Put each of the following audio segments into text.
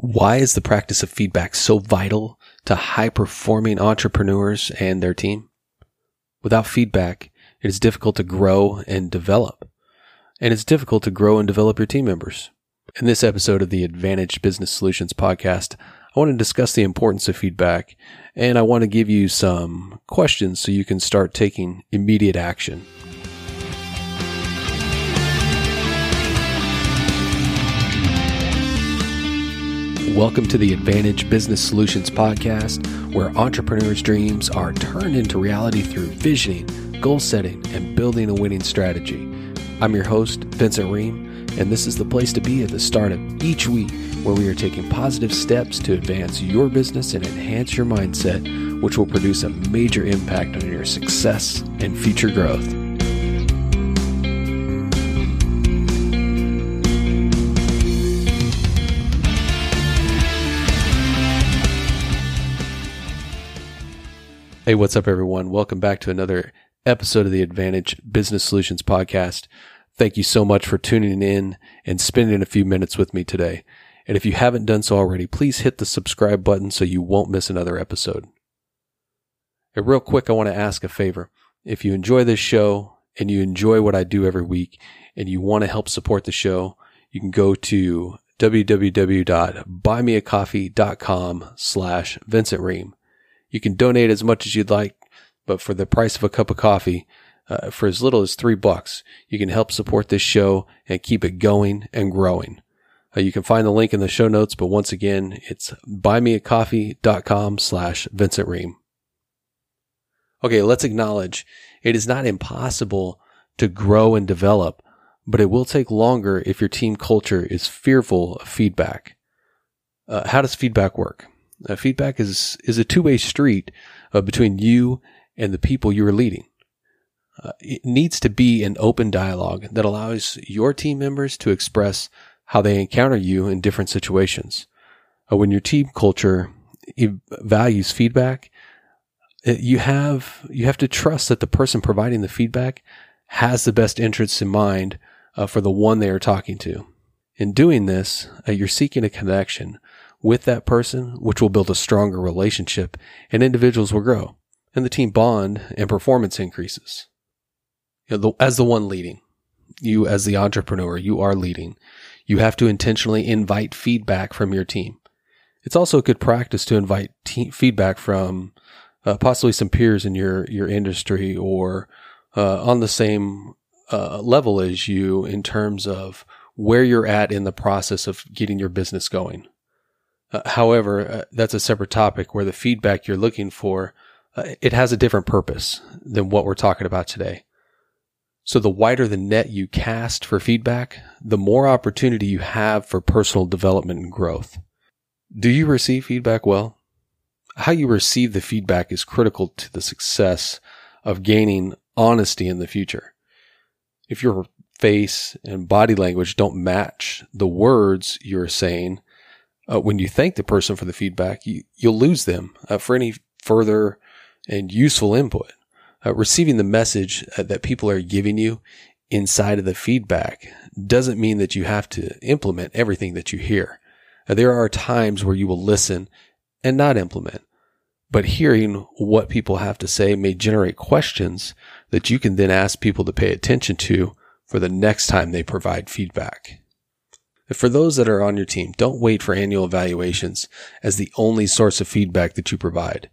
Why is the practice of feedback so vital to high performing entrepreneurs and their team? Without feedback, it is difficult to grow and develop. And it's difficult to grow and develop your team members. In this episode of the Advantage Business Solutions podcast, I want to discuss the importance of feedback and I want to give you some questions so you can start taking immediate action. Welcome to the Advantage Business Solutions Podcast, where entrepreneurs' dreams are turned into reality through visioning, goal setting, and building a winning strategy. I'm your host, Vincent Ream, and this is the place to be at the start of each week where we are taking positive steps to advance your business and enhance your mindset, which will produce a major impact on your success and future growth. Hey, what's up, everyone? Welcome back to another episode of the Advantage Business Solutions Podcast. Thank you so much for tuning in and spending a few minutes with me today. And if you haven't done so already, please hit the subscribe button so you won't miss another episode. And real quick, I want to ask a favor. If you enjoy this show and you enjoy what I do every week and you want to help support the show, you can go to www.buymeacoffee.com slash Vincent Ream you can donate as much as you'd like, but for the price of a cup of coffee, uh, for as little as three bucks, you can help support this show and keep it going and growing. Uh, you can find the link in the show notes, but once again, it's buymeacoffee.com slash Vincent Ream. Okay, let's acknowledge it is not impossible to grow and develop, but it will take longer if your team culture is fearful of feedback. Uh, how does feedback work? Uh, feedback is is a two way street uh, between you and the people you are leading. Uh, it needs to be an open dialogue that allows your team members to express how they encounter you in different situations. Uh, when your team culture values feedback, uh, you have you have to trust that the person providing the feedback has the best interests in mind uh, for the one they are talking to. In doing this, you're seeking a connection with that person, which will build a stronger relationship and individuals will grow and the team bond and performance increases. You know, the, as the one leading, you as the entrepreneur, you are leading. You have to intentionally invite feedback from your team. It's also a good practice to invite te- feedback from uh, possibly some peers in your, your industry or uh, on the same uh, level as you in terms of where you're at in the process of getting your business going. Uh, however, uh, that's a separate topic where the feedback you're looking for, uh, it has a different purpose than what we're talking about today. So the wider the net you cast for feedback, the more opportunity you have for personal development and growth. Do you receive feedback well? How you receive the feedback is critical to the success of gaining honesty in the future. If your face and body language don't match the words you're saying, uh, when you thank the person for the feedback, you, you'll lose them uh, for any further and useful input. Uh, receiving the message uh, that people are giving you inside of the feedback doesn't mean that you have to implement everything that you hear. Uh, there are times where you will listen and not implement, but hearing what people have to say may generate questions that you can then ask people to pay attention to for the next time they provide feedback. For those that are on your team, don't wait for annual evaluations as the only source of feedback that you provide.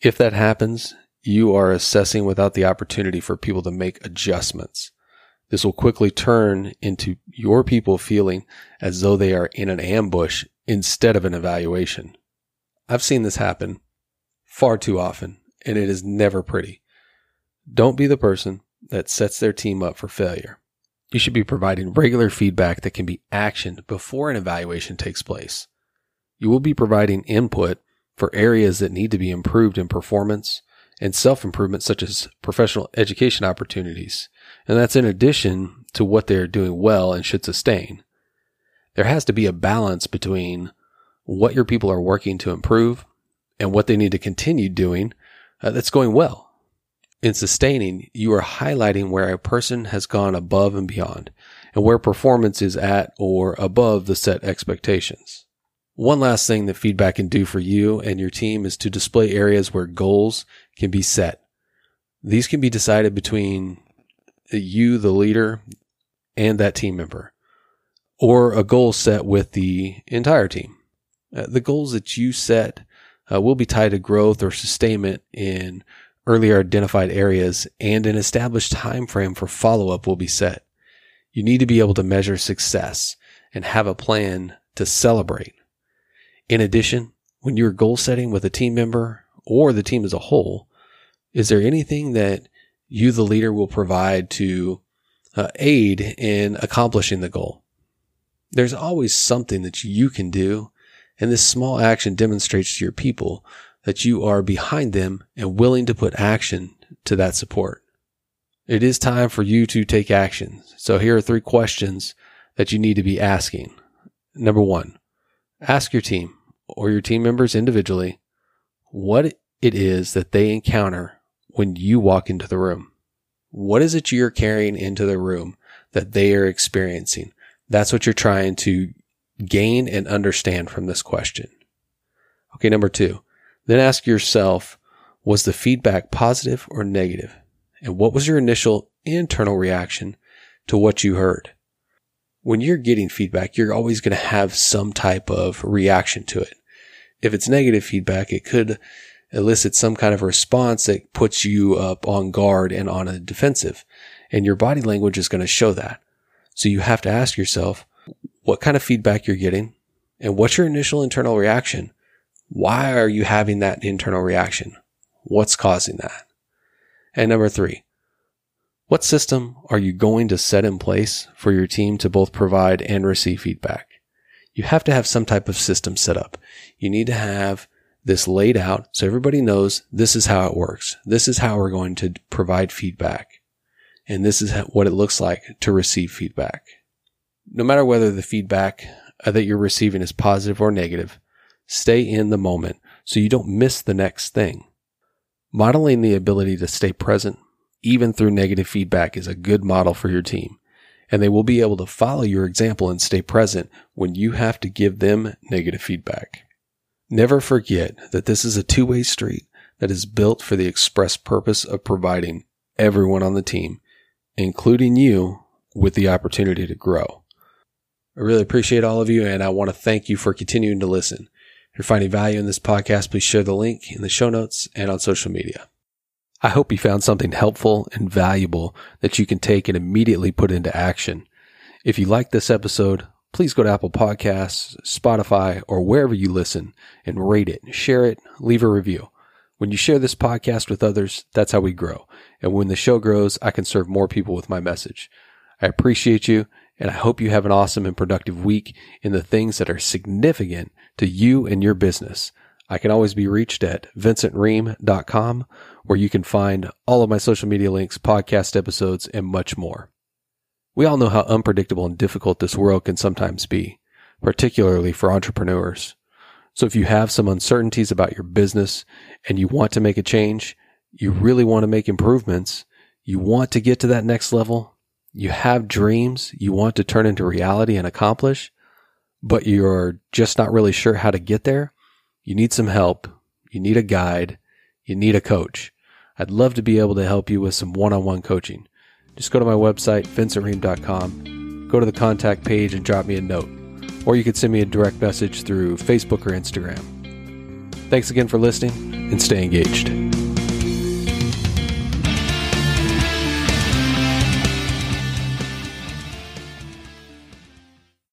If that happens, you are assessing without the opportunity for people to make adjustments. This will quickly turn into your people feeling as though they are in an ambush instead of an evaluation. I've seen this happen far too often, and it is never pretty. Don't be the person that sets their team up for failure. You should be providing regular feedback that can be actioned before an evaluation takes place. You will be providing input for areas that need to be improved in performance and self improvement, such as professional education opportunities. And that's in addition to what they are doing well and should sustain. There has to be a balance between what your people are working to improve and what they need to continue doing uh, that's going well. In sustaining, you are highlighting where a person has gone above and beyond and where performance is at or above the set expectations. One last thing that feedback can do for you and your team is to display areas where goals can be set. These can be decided between you, the leader, and that team member, or a goal set with the entire team. Uh, the goals that you set uh, will be tied to growth or sustainment in earlier identified areas and an established time frame for follow-up will be set. You need to be able to measure success and have a plan to celebrate. In addition, when you're goal setting with a team member or the team as a whole, is there anything that you, the leader, will provide to uh, aid in accomplishing the goal? There's always something that you can do, and this small action demonstrates to your people that you are behind them and willing to put action to that support. It is time for you to take action. So here are three questions that you need to be asking. Number one, ask your team or your team members individually what it is that they encounter when you walk into the room. What is it you're carrying into the room that they are experiencing? That's what you're trying to gain and understand from this question. Okay, number two, then ask yourself, was the feedback positive or negative? And what was your initial internal reaction to what you heard? When you're getting feedback, you're always going to have some type of reaction to it. If it's negative feedback, it could elicit some kind of response that puts you up on guard and on a defensive. And your body language is going to show that. So you have to ask yourself what kind of feedback you're getting and what's your initial internal reaction? Why are you having that internal reaction? What's causing that? And number three, what system are you going to set in place for your team to both provide and receive feedback? You have to have some type of system set up. You need to have this laid out so everybody knows this is how it works. This is how we're going to provide feedback. And this is what it looks like to receive feedback. No matter whether the feedback that you're receiving is positive or negative, Stay in the moment so you don't miss the next thing. Modeling the ability to stay present, even through negative feedback, is a good model for your team, and they will be able to follow your example and stay present when you have to give them negative feedback. Never forget that this is a two way street that is built for the express purpose of providing everyone on the team, including you, with the opportunity to grow. I really appreciate all of you, and I want to thank you for continuing to listen. You're finding value in this podcast, please share the link in the show notes and on social media. I hope you found something helpful and valuable that you can take and immediately put into action. If you like this episode, please go to Apple Podcasts, Spotify, or wherever you listen and rate it, share it, leave a review. When you share this podcast with others, that's how we grow. And when the show grows, I can serve more people with my message. I appreciate you and I hope you have an awesome and productive week in the things that are significant to you and your business. I can always be reached at vincentream.com where you can find all of my social media links, podcast episodes, and much more. We all know how unpredictable and difficult this world can sometimes be, particularly for entrepreneurs. So if you have some uncertainties about your business and you want to make a change, you really want to make improvements, you want to get to that next level, you have dreams you want to turn into reality and accomplish, but you're just not really sure how to get there, you need some help. You need a guide. You need a coach. I'd love to be able to help you with some one on one coaching. Just go to my website, vincentream.com, go to the contact page and drop me a note. Or you could send me a direct message through Facebook or Instagram. Thanks again for listening and stay engaged.